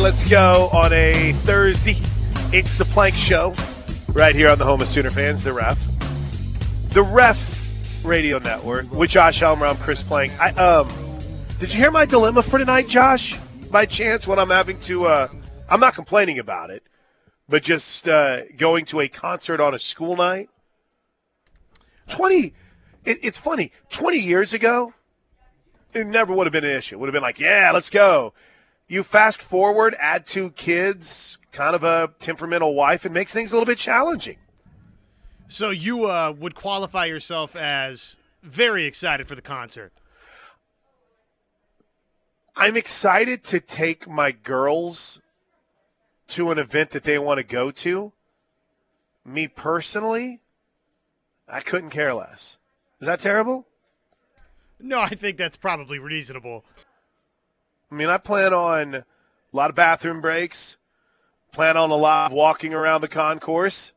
let's go on a Thursday. It's the Plank Show right here on the home of Sooner fans, the ref. The ref radio network with Josh Elmer. I'm Chris Plank. I, um, did you hear my dilemma for tonight, Josh? By chance, when I'm having to, uh, I'm not complaining about it, but just uh, going to a concert on a school night. 20, it, it's funny, 20 years ago, it never would have been an issue. It would have been like, yeah, let's go. You fast forward, add two kids, kind of a temperamental wife, it makes things a little bit challenging. So you uh, would qualify yourself as very excited for the concert. I'm excited to take my girls to an event that they want to go to. Me personally, I couldn't care less. Is that terrible? No, I think that's probably reasonable. I mean, I plan on a lot of bathroom breaks, plan on a lot of walking around the concourse,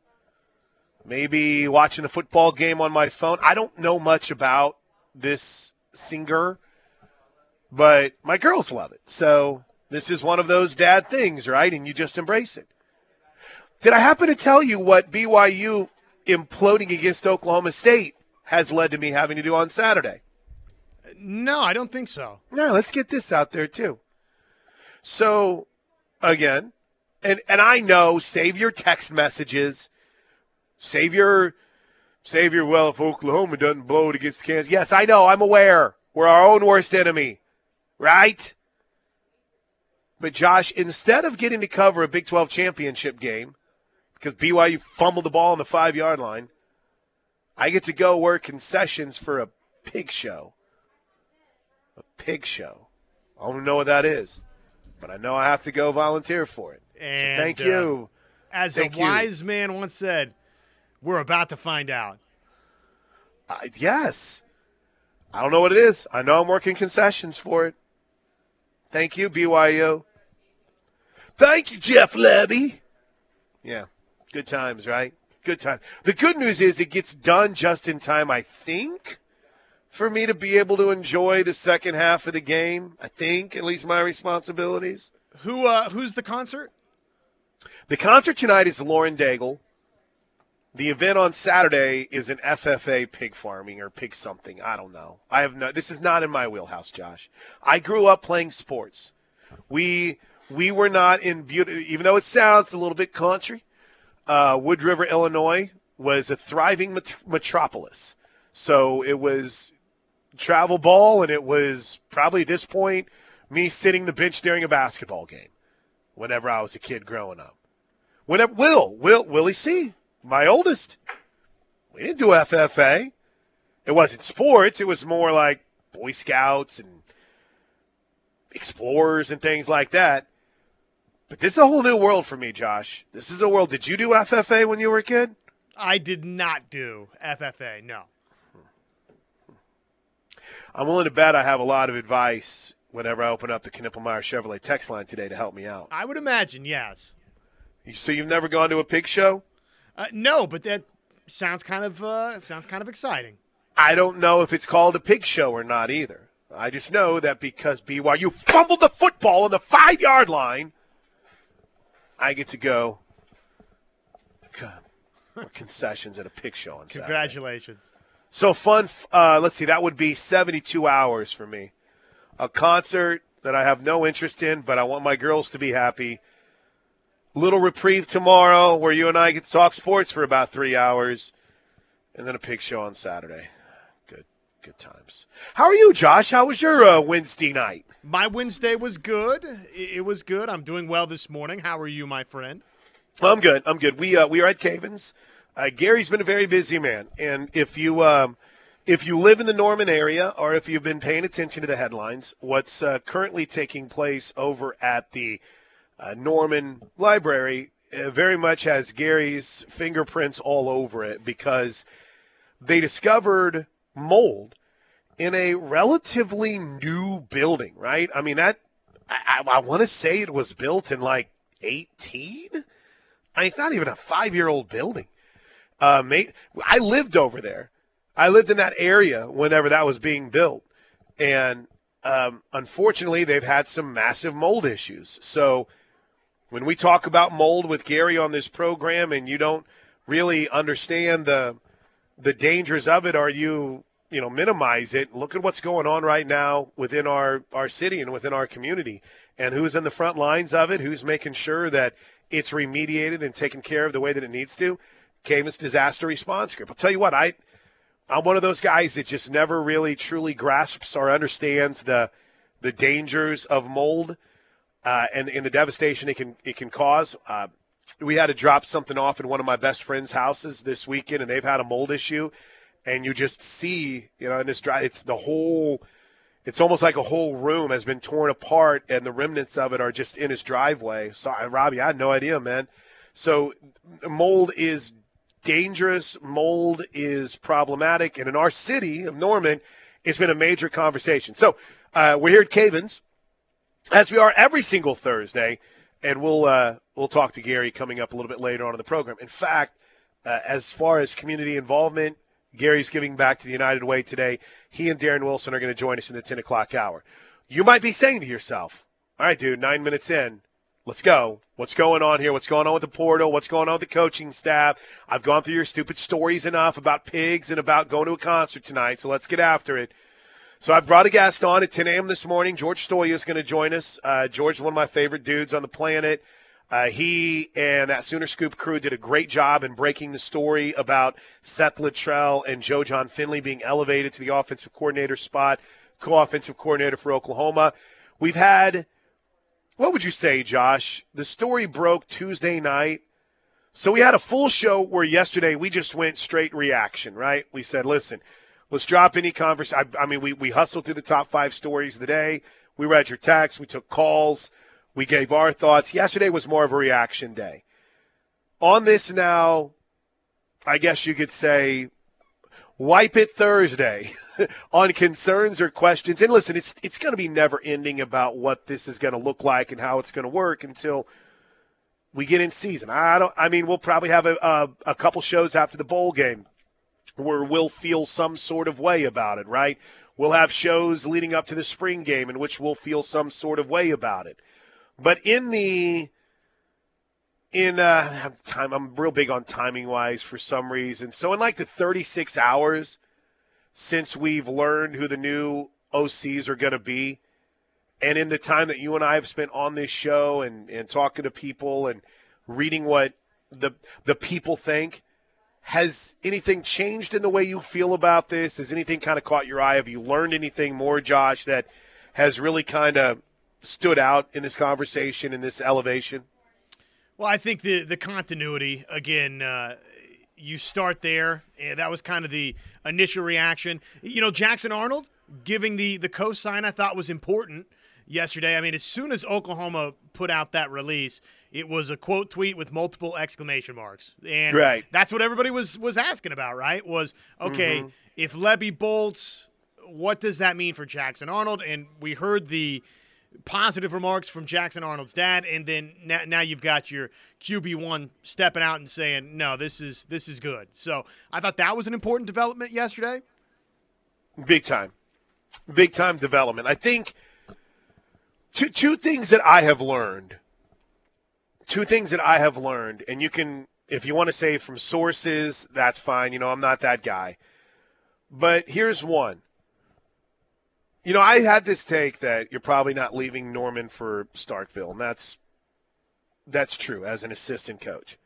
maybe watching the football game on my phone. I don't know much about this singer, but my girls love it. So this is one of those dad things, right? And you just embrace it. Did I happen to tell you what BYU imploding against Oklahoma State has led to me having to do on Saturday? No, I don't think so. No, let's get this out there too. So, again, and and I know save your text messages, save your save your well if Oklahoma doesn't blow it against Kansas. Yes, I know, I'm aware. We're our own worst enemy. Right? But Josh, instead of getting to cover a Big 12 championship game, because BYU fumbled the ball on the five yard line, I get to go work concessions for a pig show a pig show. I don't know what that is, but I know I have to go volunteer for it. And so thank uh, you. As Thank a you. wise man once said, we're about to find out. I yes. I don't know what it is. I know I'm working concessions for it. Thank you, BYU. Thank you, Jeff Lebby. Yeah, good times, right? Good time. The good news is it gets done just in time, I think, for me to be able to enjoy the second half of the game. I think, at least my responsibilities. Who uh, who's the concert? The concert tonight is Lauren Daigle. The event on Saturday is an FFA pig farming or pig something. I don't know. I have no. This is not in my wheelhouse, Josh. I grew up playing sports. We we were not in beauty, even though it sounds a little bit country. Uh, Wood River, Illinois, was a thriving met- metropolis. So it was travel ball, and it was probably at this point me sitting the bench during a basketball game. Whenever I was a kid growing up. Whenever Will, Will, Willie C, my oldest. We didn't do FFA. It wasn't sports. It was more like Boy Scouts and explorers and things like that. But this is a whole new world for me, Josh. This is a world. Did you do FFA when you were a kid? I did not do FFA. No. I'm willing to bet I have a lot of advice whenever I open up the Knippelmeyer Chevrolet text line today to help me out. I would imagine yes. So you've never gone to a pig show? Uh, no, but that sounds kind of uh, sounds kind of exciting. I don't know if it's called a pig show or not either. I just know that because BYU fumbled the football on the five yard line, I get to go co- concessions at a pig show on Saturday. So fun. Uh, let's see, that would be 72 hours for me. A concert that I have no interest in, but I want my girls to be happy. Little reprieve tomorrow where you and I get to talk sports for about three hours, and then a pig show on Saturday. Good, good times. How are you, Josh? How was your uh, Wednesday night? My Wednesday was good. It it was good. I'm doing well this morning. How are you, my friend? I'm good. I'm good. We uh, we are at Cavens. Uh, Gary's been a very busy man, and if you um, if you live in the Norman area, or if you've been paying attention to the headlines, what's uh, currently taking place over at the uh, Norman Library uh, very much has Gary's fingerprints all over it because they discovered mold in a relatively new building. Right? I mean that I, I, want to say it was built in like 18. I mean, it's not even a five year old building. Uh, mate, I lived over there. I lived in that area whenever that was being built. And um, unfortunately, they've had some massive mold issues. So when we talk about mold with Gary on this program and you don't really understand the the dangers of it or you you know minimize it look at what's going on right now within our our city and within our community and who's in the front lines of it who's making sure that it's remediated and taken care of the way that it needs to Cavens disaster response group i'll tell you what i i'm one of those guys that just never really truly grasps or understands the the dangers of mold uh, and, and the devastation it can it can cause. Uh, we had to drop something off in one of my best friends' houses this weekend, and they've had a mold issue, and you just see, you know, in this dry, it's the whole. It's almost like a whole room has been torn apart, and the remnants of it are just in his driveway. So, Robbie, I had no idea, man. So, mold is dangerous. Mold is problematic, and in our city of Norman, it's been a major conversation. So, uh, we're here at Cavens as we are every single Thursday, and we'll uh, we'll talk to Gary coming up a little bit later on in the program. In fact, uh, as far as community involvement, Gary's giving back to the United Way today. He and Darren Wilson are going to join us in the ten o'clock hour. You might be saying to yourself, "All right, dude, nine minutes in." Let's go. What's going on here? What's going on with the portal? What's going on with the coaching staff? I've gone through your stupid stories enough about pigs and about going to a concert tonight, so let's get after it. So I brought a guest on at 10 a.m. this morning. George Stoia is going to join us. Uh, George is one of my favorite dudes on the planet. Uh, he and that Sooner Scoop crew did a great job in breaking the story about Seth Littrell and Joe Jon Finley being elevated to the offensive coordinator spot, co-offensive coordinator for Oklahoma. We've had, what would you say, Josh? The story broke Tuesday night. So we had a full show where yesterday we just went straight reaction, right? We said, listen – Let's drop any conversation. I, mean, we, we hustled through the top five stories of the day. We read your texts. We took calls. We gave our thoughts. Yesterday was more of a reaction day. On this now, I guess you could say, wipe it Thursday on concerns or questions. And listen, it's it's going to be never ending about what this is going to look like and how it's going to work until we get in season. I don't. I mean, we'll probably have a, a, a couple shows after the bowl game where we'll feel some sort of way about it, right? We'll have shows leading up to the spring game in which we'll feel some sort of way about it. But in the in uh, time, I'm real big on timing wise for some reason. So in like the 36 hours since we've learned who the new OCs are going to be, and in the time that you and I have spent on this show and, and talking to people and reading what the the people think, has anything changed in the way you feel about this? Has anything kind of caught your eye? Have you learned anything more, Josh, that has really kind of stood out in this conversation, in this elevation? Well, I think the the continuity again. Uh, you start there. and that was kind of the initial reaction. You know, Jackson Arnold giving the the cosign I thought was important yesterday. I mean, as soon as Oklahoma put out that release, it was a quote tweet with multiple exclamation marks, and right. that's what everybody was was asking about. Right? Was okay mm-hmm. if Lebby bolts, what does that mean for Jackson Arnold? And we heard the positive remarks from Jackson Arnold's dad, and then now, now you've got your QB one stepping out and saying, "No, this is this is good." So I thought that was an important development yesterday. Big time, big time development. I think two two things that I have learned two things that I have learned, and you can, if you want to say from sources, that's fine. You know, I'm not that guy. But here's one. You know, I had this take that you're probably not leaving Norman for Starkville, and that's that's true as an assistant coach.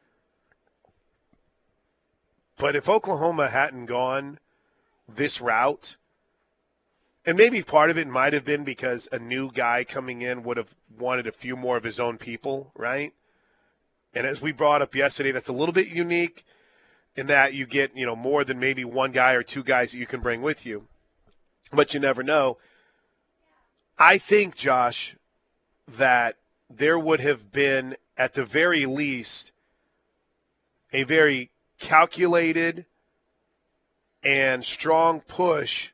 But if Oklahoma hadn't gone this route, and maybe part of it might have been because a new guy coming in would have wanted a few more of his own people, right? And as we brought up yesterday, that's a little bit unique in that you get, you know, more than maybe one guy or two guys that you can bring with you. But you never know. I think, Josh, that there would have been, at the very least, a very calculated and strong push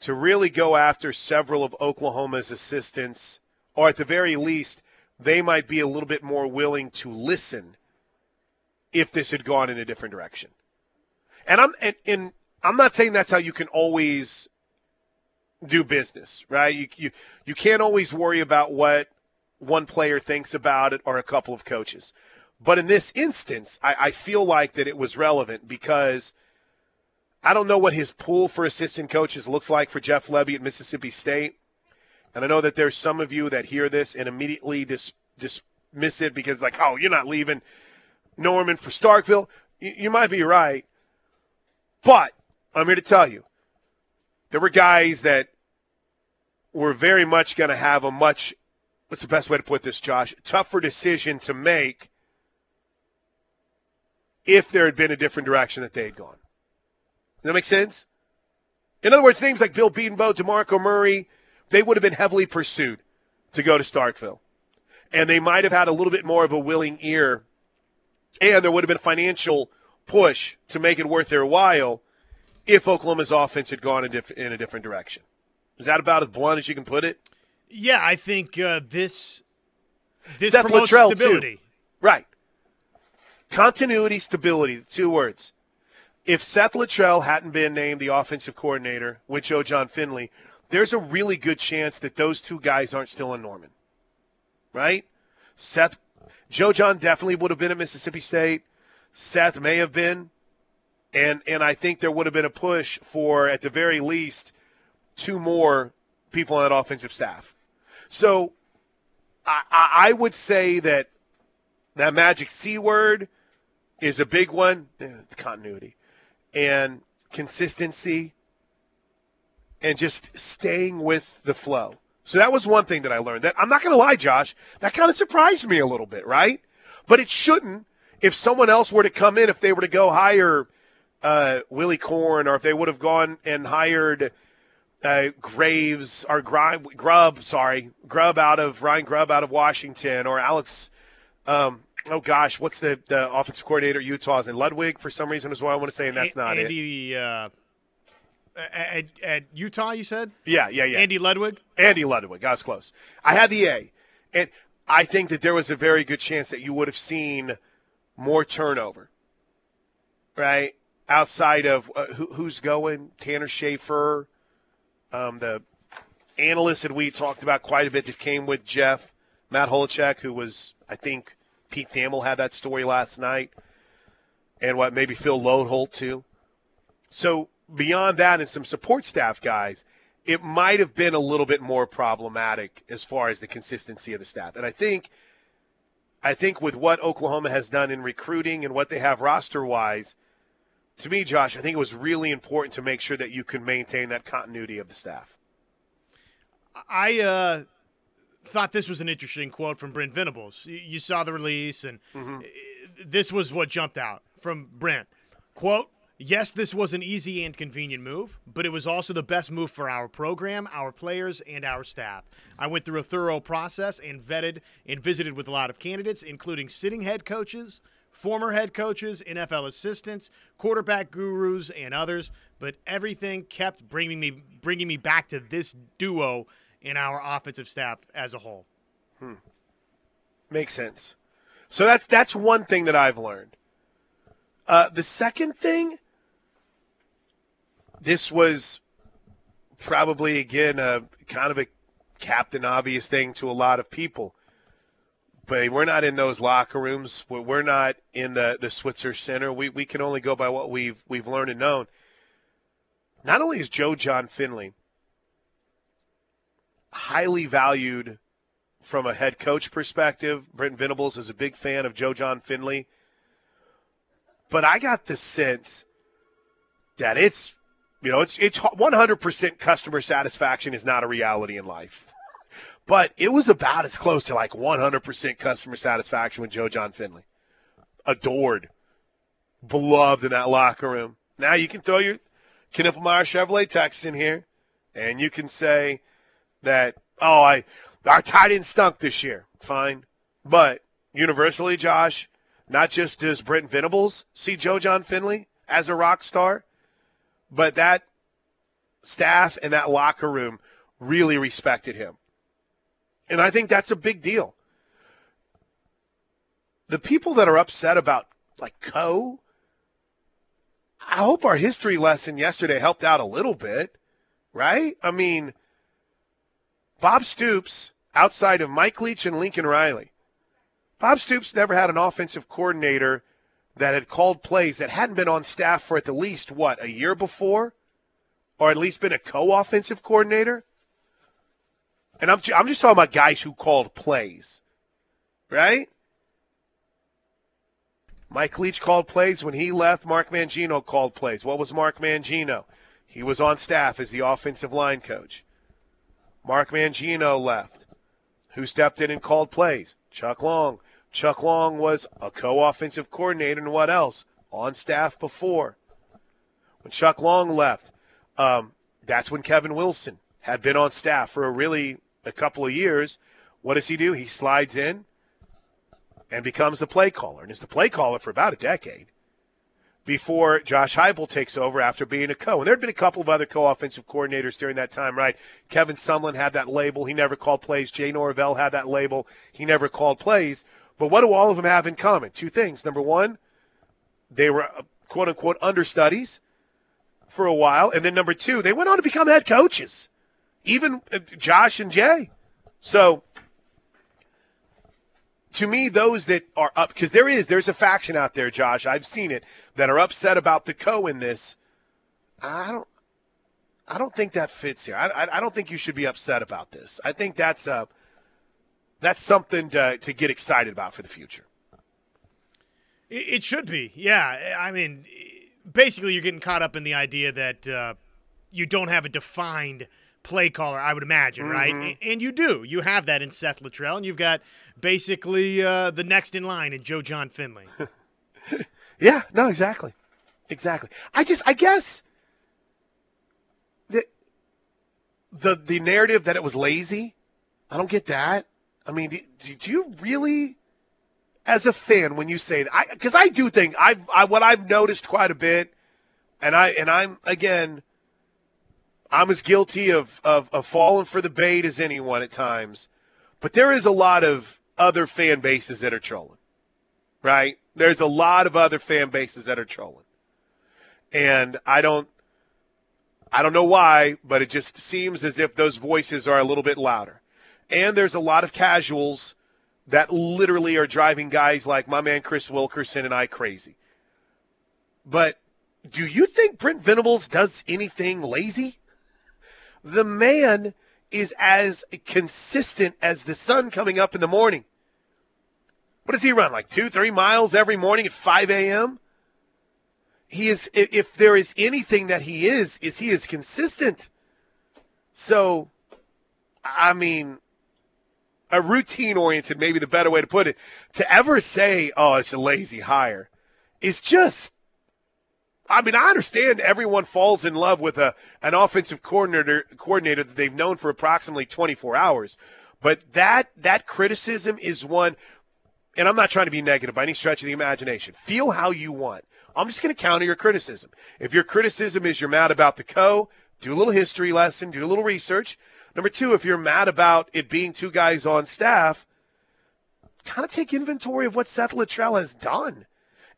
to really go after several of Oklahoma's assistants, or at the very least, they might be a little bit more willing to listen if this had gone in a different direction. And I'm and, and I'm not saying that's how you can always do business, right? You you you can't always worry about what one player thinks about it or a couple of coaches. But in this instance, I, I feel like that it was relevant because I don't know what his pool for assistant coaches looks like for Jeff Lebby at Mississippi State. And I know that there's some of you that hear this and immediately dis- dismiss it because, like, oh, you're not leaving Norman for Starkville. You, you might be right. But I'm here to tell you there were guys that were very much going to have a much, what's the best way to put this, Josh? Tougher decision to make if there had been a different direction that they had gone. Does that make sense? In other words, names like Bill Bedenbaugh, DeMarco Murray, they would have been heavily pursued to go to Starkville. And they might have had a little bit more of a willing ear. And there would have been a financial push to make it worth their while if Oklahoma's offense had gone in a different direction. Is that about as blunt as you can put it? Yeah, I think uh, this this Seth promotes Littrell, stability. Too. Right. Continuity, stability, two words. If Seth Littrell hadn't been named the offensive coordinator with Joe Jon Finley, there's a really good chance that those two guys aren't still in Norman. Right? Seth, Joe Jon definitely would have been at Mississippi State. Seth may have been. And, and I think there would have been a push for, at the very least, two more people on that offensive staff. So I, I would say that that magic C word is a big one eh, continuity and consistency and just staying with the flow. So that was one thing that I learned. That I'm not going to lie, Josh, that kind of surprised me a little bit, right? But it shouldn't if someone else were to come in, if they were to go hire uh, Willie Corn, or if they would have gone and hired uh, Graves or Grub, Grubb, sorry, Grubb out of Ryan Grubb out of Washington, or Alex. Um, oh gosh, what's the, the offensive coordinator at Utah's in Ludwig for some reason is what I want to say, and that's not Andy, it. Uh, at, at Utah, you said? Yeah, yeah, yeah. Andy Ludwig. Andy Ludwig. I was close. I had the A, and I think that there was a very good chance that you would have seen more turnover, right? Outside of uh, who, who's going, Tanner Schaefer, um, the analyst that we talked about quite a bit that came with Jeff, Matt Holacek, who was, I think, Pete Thamel had that story last night, and what maybe Phil Loadholt too. So beyond that, and some support staff guys, it might have been a little bit more problematic as far as the consistency of the staff. And I think, I think with what Oklahoma has done in recruiting and what they have roster wise, to me, Josh, I think it was really important to make sure that you can maintain that continuity of the staff. I uh, thought this was an interesting quote from Brent Venables. You saw the release, and mm-hmm. this was what jumped out from Brent. Quote, Yes, this was an easy and convenient move, but it was also the best move for our program, our players, and our staff. I went through a thorough process and vetted and visited with a lot of candidates, including sitting head coaches, former head coaches, NFL assistants, quarterback gurus, and others. But everything kept bringing me bringing me back to this duo in our offensive staff as a whole. Hmm. Makes sense. So that's that's one thing that I've learned. Uh, the second thing, this was probably again a kind of a captain obvious thing to a lot of people but we're not in those locker rooms. We're not in the, the Switzer Center. We, we can only go by what we've we've learned and known. Not only is Joe Jon Finley highly valued from a head coach perspective, Brent Venables is a big fan of Joe Jon Finley. But I got the sense that it's you know it's it's 100% customer satisfaction is not a reality in life. But it was about as close to like 100% customer satisfaction with Joe Jon Finley. Adored, beloved in that locker room. Now you can throw your Knippelmeyer Chevrolet text in here, and you can say that, oh, I our tight end stunk this year. Fine. But universally, Josh, not just does Brent Venables see Joe Jon Finley as a rock star, but that staff and that locker room really respected him. And I think that's a big deal. The people that are upset about like Co, I hope our history lesson yesterday helped out a little bit, right? I mean, Bob Stoops outside of Mike Leach and Lincoln Riley, Bob Stoops never had an offensive coordinator that had called plays that hadn't been on staff for at the least, what, a year before? Or at least been a co offensive coordinator? And I'm, I'm just talking about guys who called plays, right? Mike Leach called plays when he left. Mark Mangino called plays. What was Mark Mangino? He was on staff as the offensive line coach. Mark Mangino left. Who stepped in and called plays? Chuck Long. Chuck Long was a co offensive coordinator and what else? On staff before. When Chuck Long left, um, that's when Kevin Wilson had been on staff for a really a couple of years. What does he do? He slides in and becomes the play caller and is the play caller for about a decade before Josh Heupel takes over after being a co. And there had been a couple of other co-offensive coordinators during that time, right? Kevin Sumlin had that label. He never called plays. Jay Norvell had that label. He never called plays. But what do all of them have in common? Two things. Number one, they were uh, quote unquote understudies for a while. And then number two, they went on to become head coaches, even uh, Josh and Jay. So to me, those that are up, because there is, there's a faction out there, Josh, I've seen it, that are upset about the co in this. I don't, I don't think that fits here. I, I, don't think you should be upset about this. I think that's a, that's something to, to get excited about for the future. It, it should be, yeah. I mean, basically, you're getting caught up in the idea that uh, you don't have a defined play caller, I would imagine, mm-hmm. right? And you do. You have that in Seth Littrell, and you've got basically uh, the next in line in Joe Jon Finley. yeah, no, exactly. Exactly. I just, I guess the, the, the narrative that it was lazy, I don't get that. I mean, do, do you really, as a fan, when you say that, because I, I, do think I've, I, what I've noticed quite a bit, and I, and I'm, again, I'm as guilty of, of, of falling for the bait as anyone at times. But there is a lot of other fan bases that are trolling, right? There's a lot of other fan bases that are trolling. And I don't I don't know why, but it just seems as if those voices are a little bit louder. And there's a lot of casuals that literally are driving guys like my man Chris Wilkerson and I crazy. But do you think Brent Venables does anything lazy? The man is as consistent as the sun coming up in the morning. What does he run? Like two, three miles every morning at 5 a.m.? He is, if there is anything that he is, is he is consistent. So, I mean, a routine oriented, maybe the better way to put it, to ever say, oh, it's a lazy hire is just I mean, I understand everyone falls in love with a an offensive coordinator coordinator that they've known for approximately 24 hours, but that that criticism is one. And I'm not trying to be negative by any stretch of the imagination. Feel how you want. I'm just going to counter your criticism. If your criticism is you're mad about the co, do a little history lesson, do a little research. Number two, if you're mad about it being two guys on staff, kind of take inventory of what Seth Littrell has done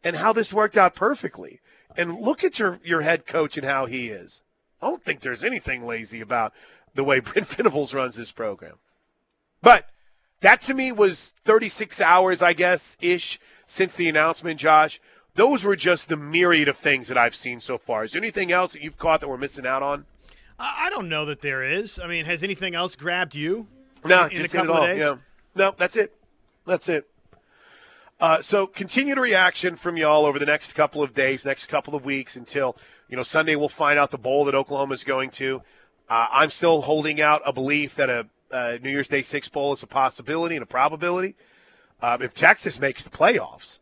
and how this worked out perfectly and look at your, your head coach and how he is. I don't think there's anything lazy about the way Brent Venables runs this program. But that to me was 36 hours, I guess, ish since the announcement, Josh. Those were just the myriad of things that I've seen so far. Is there anything else that you've caught that we're missing out on? I don't know that there is. I mean, has anything else grabbed you? No, in, in just a couple of days? Yeah. No, that's it. That's it. Uh, so continued reaction from y'all over the next couple of days, next couple of weeks until you know Sunday. We'll find out the bowl that Oklahoma is going to. Uh, I'm still holding out a belief that a, a, New Year's Day Six bowl is a possibility and a probability. Um, if Texas makes the playoffs,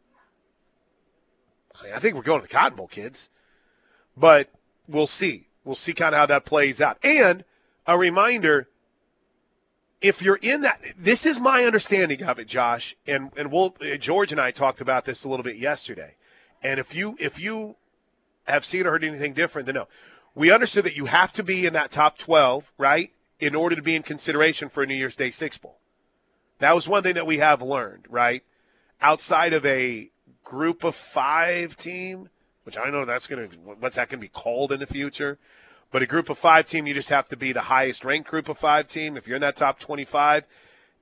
I think we're going to the Cotton Bowl, kids. But we'll see. We'll see kind of how that plays out. And a reminder if you're in that, this is my understanding of it, Josh, and and we'll uh, George and I talked about this a little bit yesterday. And if you if you have seen or heard anything different, then no. We understood that you have to be in that top twelve, right, in order to be in consideration for a New Year's Day Six Bowl. That was one thing that we have learned, right? Outside of a group of five team, which I know that's gonna what's that gonna be called in the future. But a group of five team, you just have to be the highest ranked group of five team. If you're in that top 25,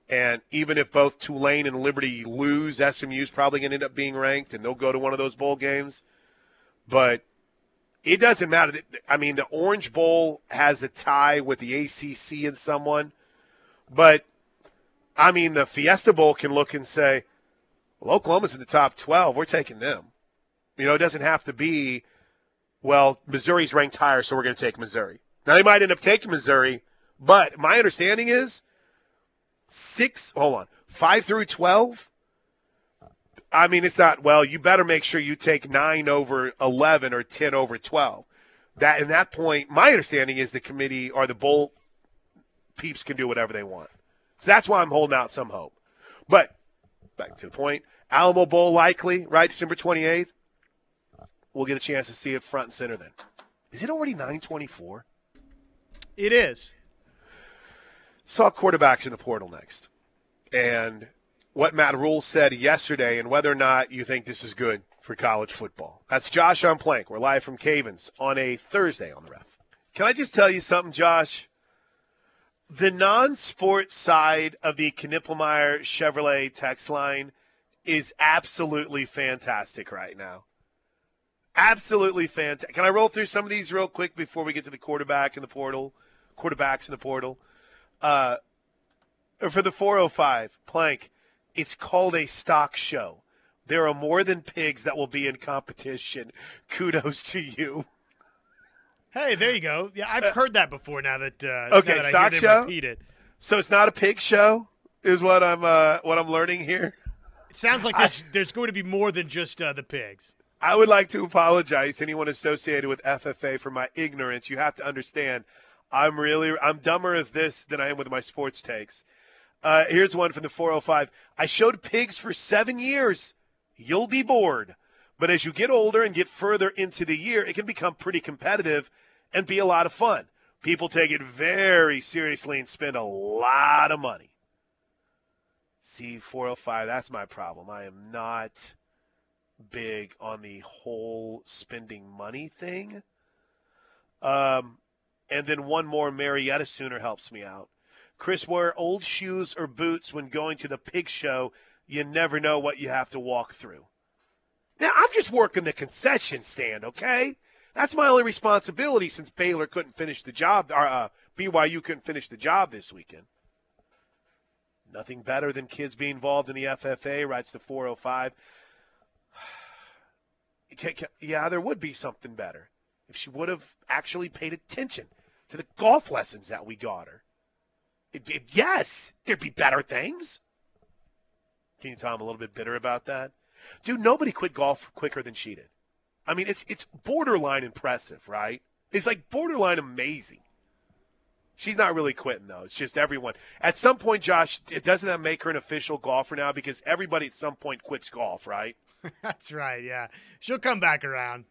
And even if both Tulane and Liberty lose, SMU's probably going to end up being ranked, and they'll go to one of those bowl games. But it doesn't matter. I mean, the Orange Bowl has a tie with the ACC and someone, but I mean, the Fiesta Bowl can look and say, well, Oklahoma's in the top 12. We're taking them. You know, it doesn't have to be, well, Missouri's ranked higher, so we're going to take Missouri. Now, they might end up taking Missouri, but my understanding is six, hold on, five through 12. I mean, it's not, well, you better make sure you take nine over 11 or 10 over 12. That, in that point, my understanding is the committee or the bowl peeps can do whatever they want. So that's why I'm holding out some hope. But back to the point, Alamo Bowl likely, right? December 28th. We'll get a chance to see it front and center then. Is it already 924? It is. Saw quarterbacks in the portal next. And what Matt Rhule said yesterday and whether or not you think this is good for college football. That's Josh on Plank. We're live from Cavens on a Thursday on the ref. Can I just tell you something, Josh? The non sports side of the Knippelmeyer Chevrolet text line is absolutely fantastic right now. Absolutely fantastic. Can I roll through some of these real quick before we get to the quarterback in the portal? Quarterbacks in the portal. Uh, for the 405, Plank, it's called a stock show. There are more than pigs that will be in competition. Kudos to you. Hey, there you go. Yeah, I've heard that before. Now that uh, okay, now that stock show. Repeat it. So it's not a pig show, is what I'm uh, what I'm learning here. It sounds like there's, I, there's going to be more than just uh, the pigs. I would like to apologize to anyone associated with FFA for my ignorance. You have to understand, I'm really I'm dumber at this than I am with my sports takes. Uh, here's one from the 405. I showed pigs for seven years. You'll be bored. But as you get older and get further into the year, it can become pretty competitive and be a lot of fun. People take it very seriously and spend a lot of money. See, 405, that's my problem. I am not big on the whole spending money thing. Um, and then one more Marietta Sooner helps me out. Chris, wear old shoes or boots when going to the pig show. You never know what you have to walk through. Now, I'm just working the concession stand, okay? That's my only responsibility since Baylor couldn't finish the job, or uh, BYU couldn't finish the job this weekend. Nothing better than kids being involved in the FFA, writes the 405. Yeah, there would be something better if she would have actually paid attention to the golf lessons that we got her. It, it, yes, there'd be better things. Can you tell I'm a little bit bitter about that? Dude, nobody quit golf quicker than she did. I mean, it's it's borderline impressive, right? It's like borderline amazing. She's not really quitting though. It's just everyone. At some point, Josh, it doesn't that make her an official golfer now? Because everybody at some point quits golf, right? that's right. Yeah, she'll come back around.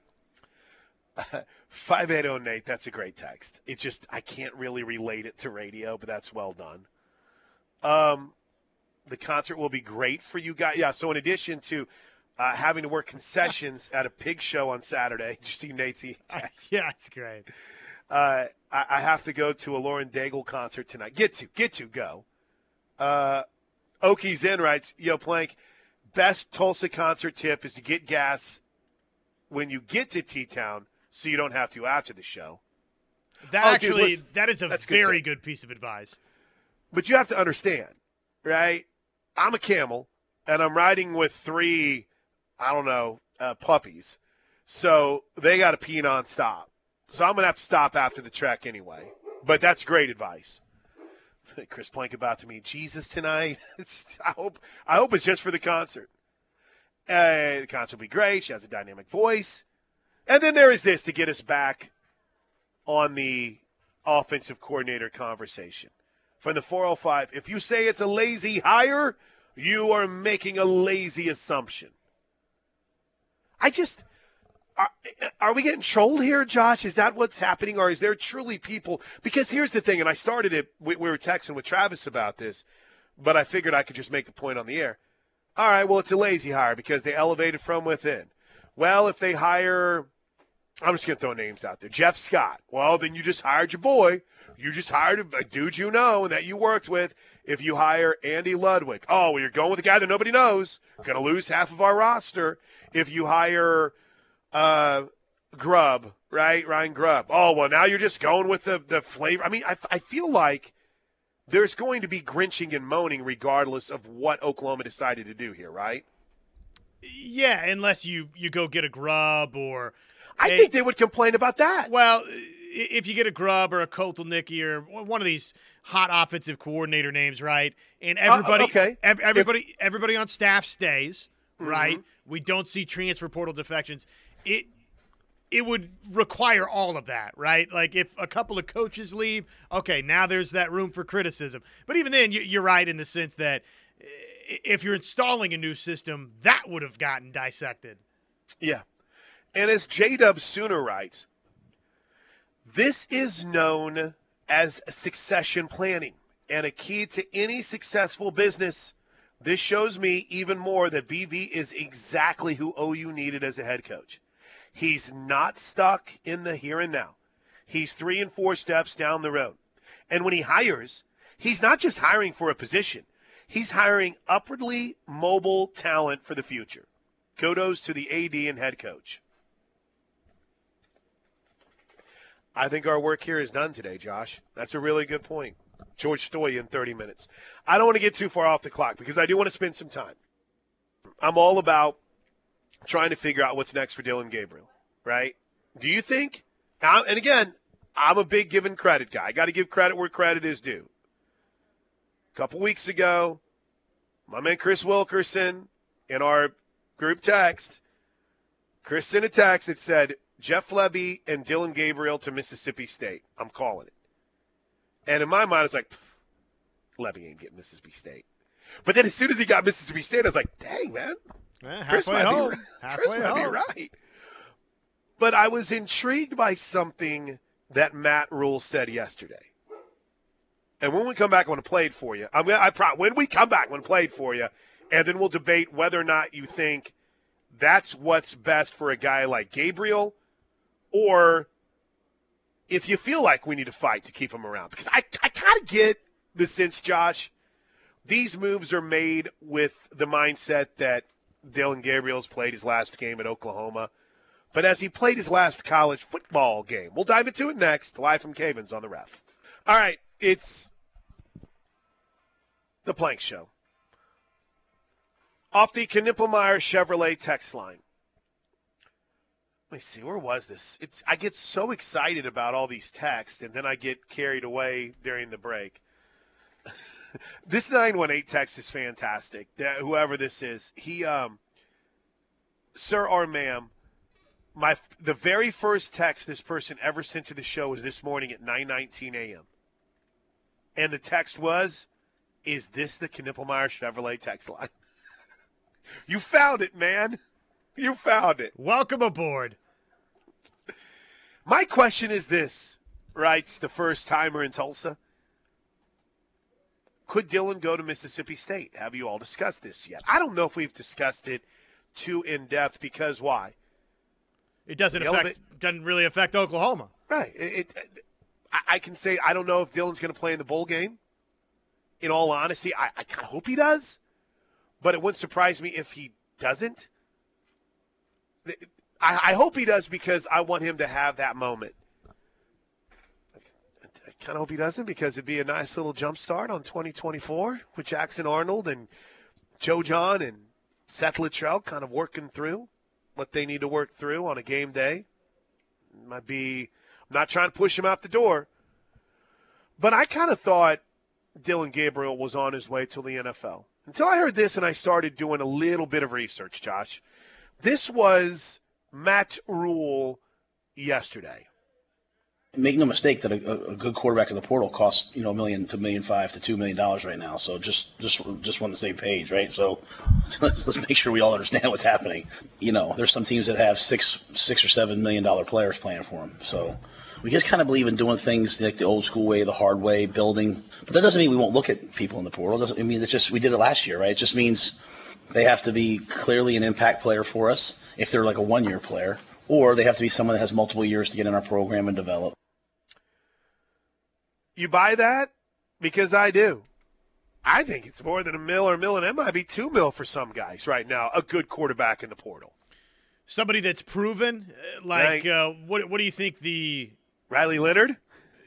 Five eight zero oh, Nate. That's a great text. It's just I can't really relate it to radio, but that's well done. Um, the concert will be great for you guys. Yeah. So in addition to uh, having to work concessions at a pig show on Saturday. You see Nate's text? Yeah, it's great. Uh, I, I, have to go to a Lauren Daigle concert tonight. Get to, get to, go. Uh, Okie in writes, Yo, Plank, best Tulsa concert tip is to get gas when you get to T Town so you don't have to after the show. That oh, actually, dude, listen, that is a very good, good piece of advice. But you have to understand, right? I'm a camel, and I'm riding with three I don't know, uh, puppies. So they got to pee nonstop. So I'm going to have to stop after the track anyway. But that's great advice. Chris Plank about to meet Jesus tonight. It's, I hope I hope it's just for the concert. Uh, the concert will be great. She has a dynamic voice. And then there is this to get us back on the offensive coordinator conversation. From the 405, if you say it's a lazy hire, you are making a lazy assumption. I just are, are, we getting trolled here, Josh? Is that what's happening, or is there truly people? Because here's the thing, and I started it. We, we were texting with Travis about this, but I figured I could just make the point on the air. All right, well, it's a lazy hire because they elevated from within. Well, if they hire I'm just going to throw names out there. Jeff Scott. Well, then you just hired your boy. You just hired a dude you know and that you worked with. If you hire Andy Ludwig, oh, well, you're going with a guy that nobody knows. Going to lose half of our roster. If you hire uh, Grubb, right? Ryan Grubb. Oh, well, now you're just going with the, the flavor. I mean, I, I feel like there's going to be grinching and moaning regardless of what Oklahoma decided to do here, right? Yeah, unless you, you go get a Grubb or. I a, think they would complain about that. Well, if you get a Grubb or a Kotelnicki or one of these hot offensive coordinator names, right? And uh, everybody, uh, okay. everybody, if, everybody on staff stays, mm-hmm. right? We don't see transfer portal defections. It it would require all of that, right? Like if a couple of coaches leave, okay, now there's that room for criticism. But even then, you're right in the sense that eh, if you're installing a new system, that would have gotten dissected. Yeah. And as J Dub Sooner writes, this is known as succession planning and a key to any successful business. This shows me even more that BV is exactly who OU needed as a head coach. He's not stuck in the here and now. He's three and four steps down the road. And when he hires, he's not just hiring for a position, he's hiring upwardly mobile talent for the future. Kudos to the AD and head coach. I think our work here is done today, Josh. That's a really good point. George Stoy in 30 minutes. I don't want to get too far off the clock because I do want to spend some time. I'm all about trying to figure out what's next for Dillon Gabriel, right? Do you think, and again, I'm a big given credit guy. I got to give credit where credit is due. A couple weeks ago, my man Chris Wilkerson in our group text, Chris sent a text that said, Jeff Lebby and Dillon Gabriel to Mississippi State. I'm calling it. And in my mind, it's like, Lebby ain't getting Mississippi State. But then as soon as he got Mississippi State, I was like, dang, man. Eh, Chris might, home. Be, Chris might be right. But I was intrigued by something that Matt Rhule said yesterday. And when we come back, I want to play it for you. I'm gonna, I pro- when we come back, I want to play it for you, and then we'll debate whether or not you think that's what's best for a guy like Gabriel, or if you feel like we need to fight to keep him around. Because I, I kind of get the sense, Josh, these moves are made with the mindset that Dillon Gabriel's played his last game at Oklahoma. But as he played his last college football game, we'll dive into it next, live from Cavens on the ref. All right, it's the Plank Show. Off the Knippelmeyer Chevrolet text line. Let me see, where was this? It's I get so excited about all these texts, and then I get carried away during the break. This 918 text is fantastic. Whoever this is, he, um, sir or ma'am, my the very first text this person ever sent to the show was this morning at 9:19 a.m. And the text was, "Is this the Knippelmeyer Chevrolet text line?" you found it, man. You found it. Welcome aboard. My question is this, writes the first timer in Tulsa. Could Dillon go to Mississippi State? Have you all discussed this yet? I don't know if we've discussed it too in depth because why? It doesn't affect doesn't really affect Oklahoma. Right. It, it, I can say I don't know if Dillon's going to play in the bowl game. In all honesty, I, I kind of hope he does, but it wouldn't surprise me if he doesn't. I, I hope he does because I want him to have that moment kind of hope he doesn't because it'd be a nice little jump start on 2024 with Jackson Arnold and Joe Jon and Seth Littrell kind of working through what they need to work through on a game day. Might be, I'm not trying to push him out the door, but I kind of thought Dillon Gabriel was on his way to the NFL until I heard this and I started doing a little bit of research, Josh. This was Matt Rhule yesterday make no mistake that a, a, good quarterback in the portal costs you know a million to a million five to two million dollars right now. So just just just on the same page, right? So let's, let's make sure we all understand what's happening. You know, there's some teams that have six six or seven million dollar players playing for them. So we just kind of believe in doing things like the old school way, the hard way, building. But that doesn't mean we won't look at people in the portal. It doesn't I mean it's just we did it last year, right? It just means they have to be clearly an impact player for us if they're like a one year player or they have to be someone that has multiple years to get in our program and develop. You buy that? Because I do. I think it's more than a mill or a mill, and it might be two mil for some guys right now. A good quarterback in the portal. Somebody that's proven, uh, like uh, what? What do you think the? Riley Leonard.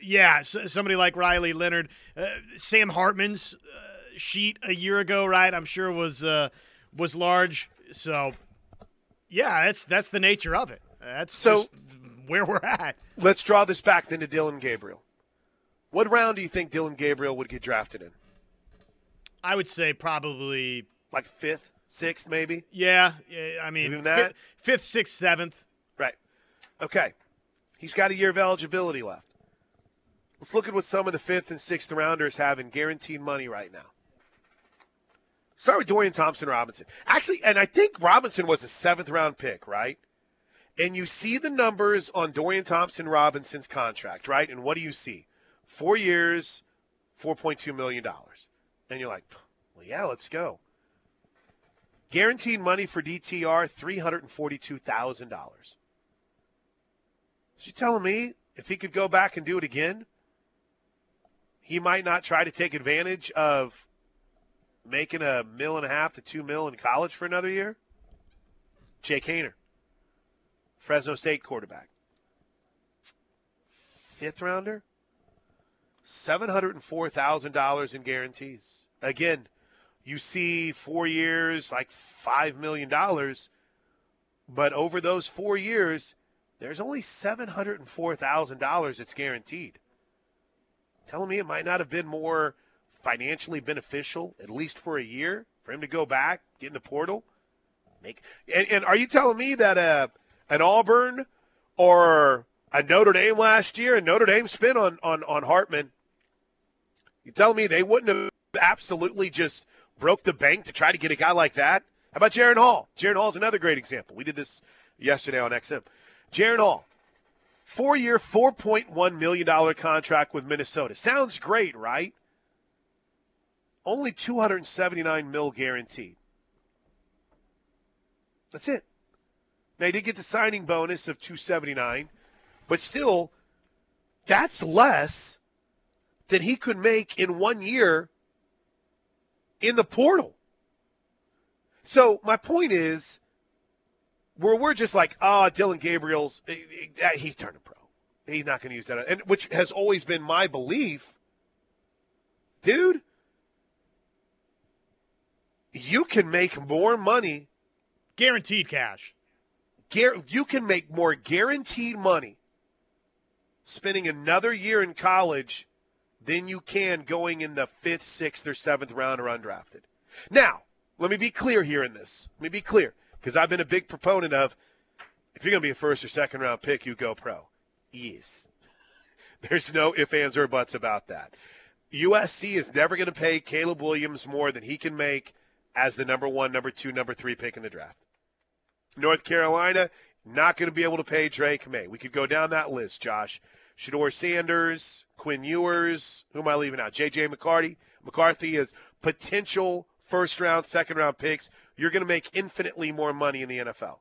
Yeah, somebody like Riley Leonard, uh, Sam Hartman's uh, sheet a year ago, right? I'm sure was uh, was large. So, yeah, that's that's the nature of it. That's So- where we're at. Let's draw this back then to Dillon Gabriel. What round do you think Dillon Gabriel would get drafted in? I would say probably Like fifth, sixth, maybe? Yeah, yeah, I mean, fifth, fifth, sixth, seventh. Right. Okay. He's got a year of eligibility left. Let's look at what some of the fifth and sixth rounders have in guaranteed money right now. Start with Dorian Thompson Robinson. Actually, and I think Robinson was a seventh round pick, right? And you see the numbers on Dorian Thompson Robinson's contract, right? And what do you see? Four years, $4.2 million. And you're like, well, yeah, let's go. Guaranteed money for DTR, $342,000. So you telling me if he could go back and do it again, he might not try to take advantage of making a mil and a half to two mil in college for another year? Jake Haener, Fresno State quarterback. Fifth rounder? $704,000 in guarantees. Again, you see four years, like $5 million, but over those four years, there's only $704,000 that's guaranteed. Telling me it might not have been more financially beneficial, at least for a year, for him to go back, get in the portal, make. And, and are you telling me that uh, an Auburn or a Notre Dame last year, and Notre Dame spin on, on, on Hartman, you telling me they wouldn't have absolutely just broke the bank to try to get a guy like that? How about Jaren Hall? Jaren Hall is another great example. We did this yesterday on XM. Jaren Hall, four year, $4.1 million contract with Minnesota. Sounds great, right? Only 279 mil guaranteed. That's it. Now, he did get the signing bonus of 279, but still, that's less than he could make in one year in the portal. So, my point is, where we're just like, oh, Dillon Gabriel's, eh, eh, he's turning pro. He's not going to use that. And which has always been my belief. Dude, you can make more money. Guaranteed cash. Gar- You can make more guaranteed money spending another year in college than you can going in the fifth, sixth, or seventh round or undrafted. Now, let me be clear here in this. Let me be clear because I've been a big proponent of if you're going to be a first or second round pick, you go pro. Yes. There's no ifs, ands, or buts about that. USC is never going to pay Caleb Williams more than he can make as the number one, number two, number three pick in the draft. North Carolina, not going to be able to pay Drake Maye. We could go down that list, Josh. Shedeur Sanders, Quinn Ewers, who am I leaving out? J.J. McCarty. McCarthy is potential first round, second round picks. You're going to make infinitely more money in the NFL.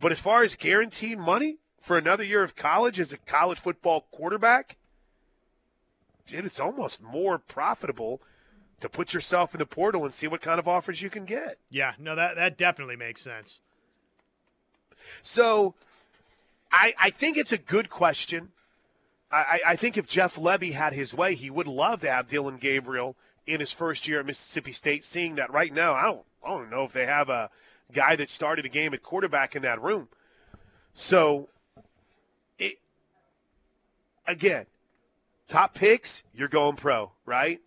But as far as guaranteed money for another year of college as a college football quarterback, dude, it's almost more profitable to put yourself in the portal and see what kind of offers you can get. Yeah, no, that that definitely makes sense. So I, I think it's a good question. I, I think if Jeff Lebby had his way, he would love to have Dillon Gabriel in his first year at Mississippi State. Seeing that right now, I don't I don't know if they have a guy that started a game at quarterback in that room. So it again, top picks, you're going pro, right?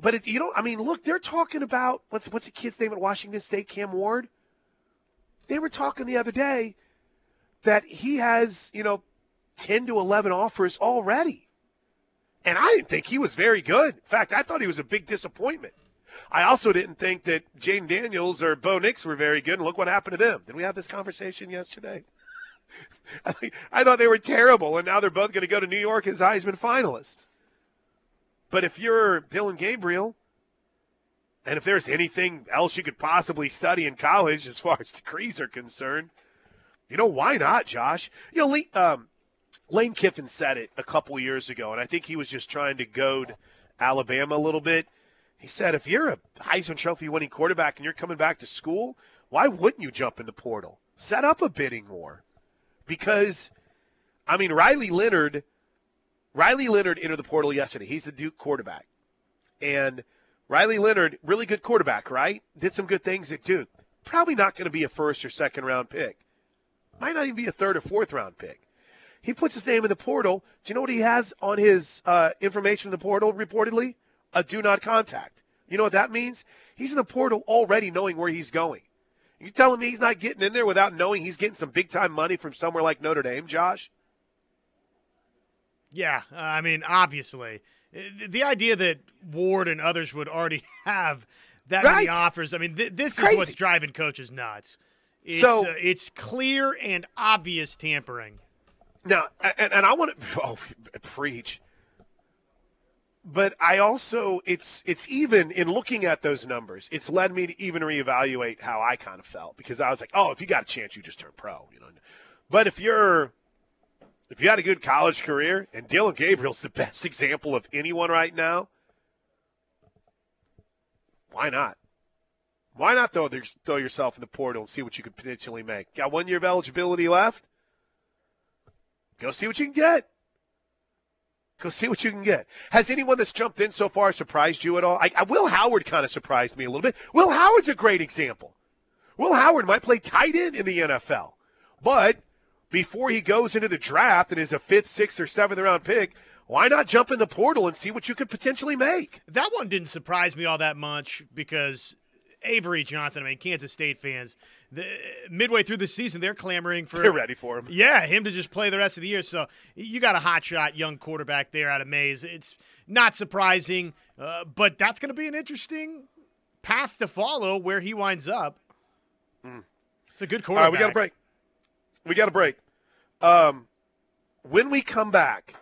But if you don't, I mean, look, they're talking about what's what's the kid's name at Washington State, Cam Ward. They were talking the other day that he has, you know, ten to eleven offers already, and I didn't think he was very good. In fact, I thought he was a big disappointment. I also didn't think that Jayden Daniels or Bo Nix were very good. And look what happened to them. Did we have this conversation yesterday? I, think, thought they were terrible, and now they're both going to go to New York as Heisman finalists. But if you're Dillon Gabriel, And if there's anything else you could possibly study in college as far as degrees are concerned, you know, why not, Josh? You know, um, Lane Kiffin said it a couple years ago, and I think he was just trying to goad Alabama a little bit. He said, if you're a Heisman Trophy winning quarterback and you're coming back to school, why wouldn't you jump in the portal? Set up a bidding war. Because, I mean, Riley Leonard, Riley Leonard entered the portal yesterday. He's the Duke quarterback. And Riley Leonard, really good quarterback, right? Did some good things at Duke. Probably not going to be a first or second round pick. Might not even be a third or fourth round pick. He puts his name in the portal. Do you know what he has on his uh, information in the portal reportedly? A do not contact. You know what that means? He's in the portal already knowing where he's going. You telling me he's not getting in there without knowing he's getting some big time money from somewhere like Notre Dame, Josh? Yeah, I mean, obviously. The idea that Ward and others would already have that right. many offers, I mean, th- this is what's driving coaches nuts. It's, so uh, it's clear and obvious tampering. Now, and, and I want to oh, preach, but I also it's it's even in looking at those numbers, it's led me to even reevaluate how I kind of felt because I was like, oh, if you got a chance, you just turn pro, you know. But if you're if you had a good college career, and Dillon Gabriel's the best example of anyone right now, why not? Why not throw, throw yourself in the portal and see what you could potentially make? Got one year of eligibility left. Go see what you can get. Go see what you can get. Has anyone that's jumped in so far surprised you at all? I, I, Will Howard kind of surprised me a little bit. Will Howard's a great example. Will Howard might play tight end in the NFL, but before he goes into the draft and is a fifth, sixth, or seventh round pick, why not jump in the portal and see what you could potentially make? That one didn't surprise me all that much because Avery Johnson. I mean, Kansas State fans, the, midway through the season, they're clamoring for. They're ready for him. Yeah, him to just play the rest of the year. So you got a hot shot young quarterback there out of Maize. It's not surprising, uh, but that's going to be an interesting path to follow where he winds up. Mm. It's a good quarterback. All right, we got a break. We got a break. Um, when we come back,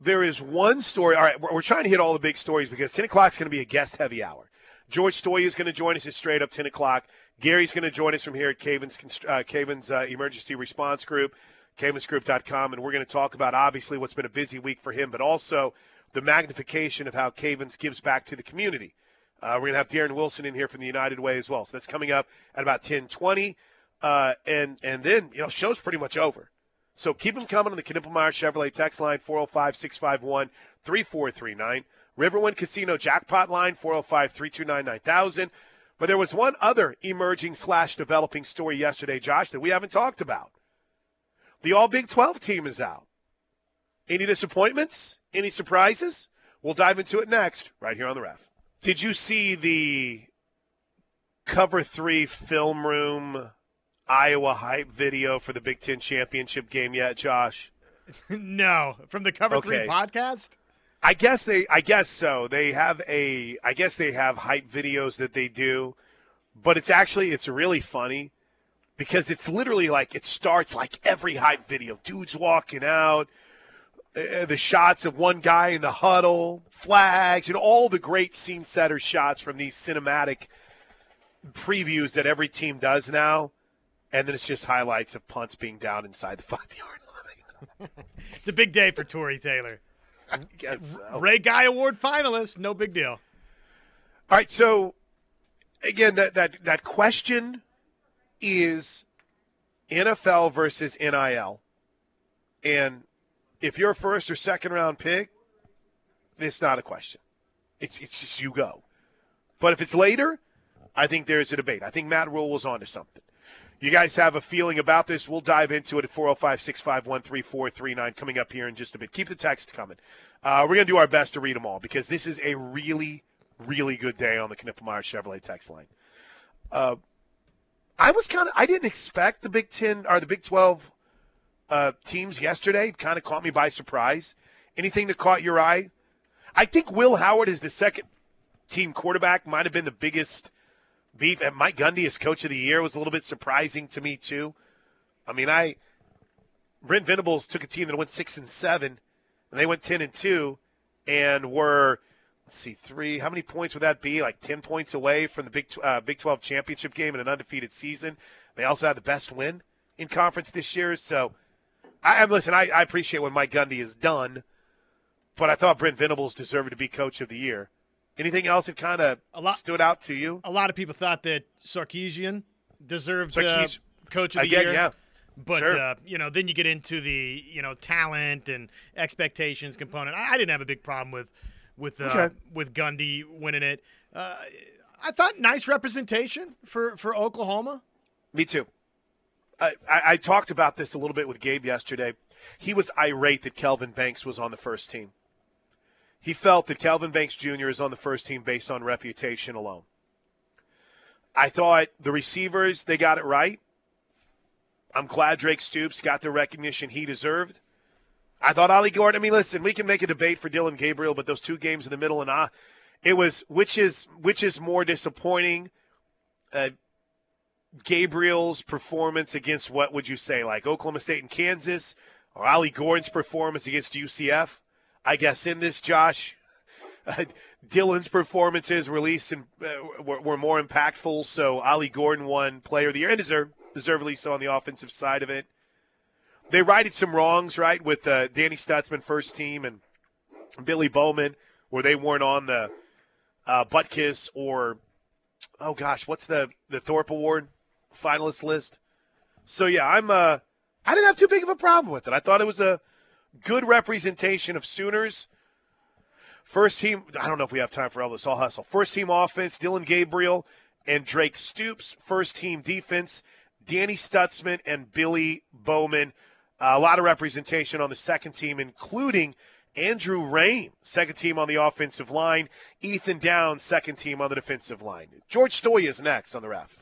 there is one story. All right, we're, we're trying to hit all the big stories because 10 o'clock is going to be a guest heavy hour. George Stoia is going to join us at straight up 10 o'clock. Gary's going to join us from here at Caven's, uh, Caven's uh, Emergency Response Group, cavensgroup.com, and we're going to talk about obviously what's been a busy week for him, but also the magnification of how Cavens gives back to the community. Uh, we're going to have Darren Wilson in here from the United Way as well. So that's coming up at about 1020. Uh, and, and then, you know, show's pretty much over. So keep them coming on the Knippelmeyer Chevrolet text line, 405 651 3439. Riverwind Casino jackpot line 405 329 9000. But there was one other emerging slash developing story yesterday, Josh, that we haven't talked about. The All Big 12 team is out. Any disappointments? Any surprises? We'll dive into it next, right here on the ref. Did you see the cover three film room Iowa hype video for the Big Ten championship game yet, Josh? no. From the cover okay. three podcast? I guess they. I guess so. They have a. I guess they have hype videos that they do, but it's actually it's really funny because it's literally like it starts like every hype video. Dudes walking out, uh, the shots of one guy in the huddle, flags, and all the great scene setter shots from these cinematic previews that every team does now, and then it's just highlights of punts being down inside the five yard line. it's a big day for Tory Taylor. I guess so. Ray Guy Award finalist, no big deal. All right, so again, that that that question is NFL versus NIL, and if you're a first or second round pick, it's not a question. It's it's just you go. But if it's later, I think there's a debate. I think Matt Rhule was onto something you guys have a feeling about this, we'll dive into it at 405 651 3439 coming up here in just a bit. Keep the text coming. Uh, we're going to do our best to read them all because this is a really, really good day on the Knippelmeyer Chevrolet text line. Uh, I was kind of, I didn't expect the Big Ten or the Big 12 uh, teams yesterday. Kind of caught me by surprise. Anything that caught your eye? I think Will Howard is the second team quarterback, might have been the biggest beef. And Mike Gundy as coach of the year was a little bit surprising to me too. I mean, I Brent Venables took a team that went six and seven, and they went ten and two, and were let's see, three. How many points would that be? Like 10 points away from the Big, uh, Big 12 championship game in an undefeated season. They also had the best win in conference this year. So, I, listen, I, I appreciate what Mike Gundy has done, but I thought Brent Venables deserved to be coach of the year. Anything else that kind of stood out to you? A lot of people thought that Sarkisian deserved Sarkis- uh, coach of the Again, year. Yeah. But sure. uh, you know, then you get into the you know talent and expectations component. I, I didn't have a big problem with with uh, Okay. with Gundy winning it. Uh, I thought nice representation for for Oklahoma. Me too. I, I, I talked about this a little bit with Gabe yesterday. He was irate that Kelvin Banks was on the first team. He felt that Kelvin Banks Jr. is on the first team based on reputation alone. I thought the receivers, they got it right. I'm glad Drake Stoops got the recognition he deserved. I thought Ollie Gordon. I mean, listen, we can make a debate for Dillon Gabriel, but those two games in the middle and ah, it was which is which is more disappointing, uh, Gabriel's performance against what would you say, like Oklahoma State and Kansas, or Ollie Gordon's performance against UCF? I guess in this, Josh, uh, Dillon's performances released and uh, were, were more impactful. So Ollie Gordon won Player of the Year and deserved, deservedly so on the offensive side of it. They righted some wrongs, right, with uh, Danny Stutsman first team and Billy Bowman, where they weren't on the uh, Butkus or oh gosh, what's the the Thorpe Award finalist list? So yeah, I'm uh, I didn't have too big of a problem with it. I thought it was a good representation of Sooners. First team, I don't know if we have time for all this. I'll hustle. First team offense, Dillon Gabriel and Drake Stoops. First team defense, Danny Stutsman and Billy Bowman. Uh, a lot of representation on the second team, including Andrew Raym, second team on the offensive line. Ethan Downs, second team on the defensive line. George Stoia is next on the ref.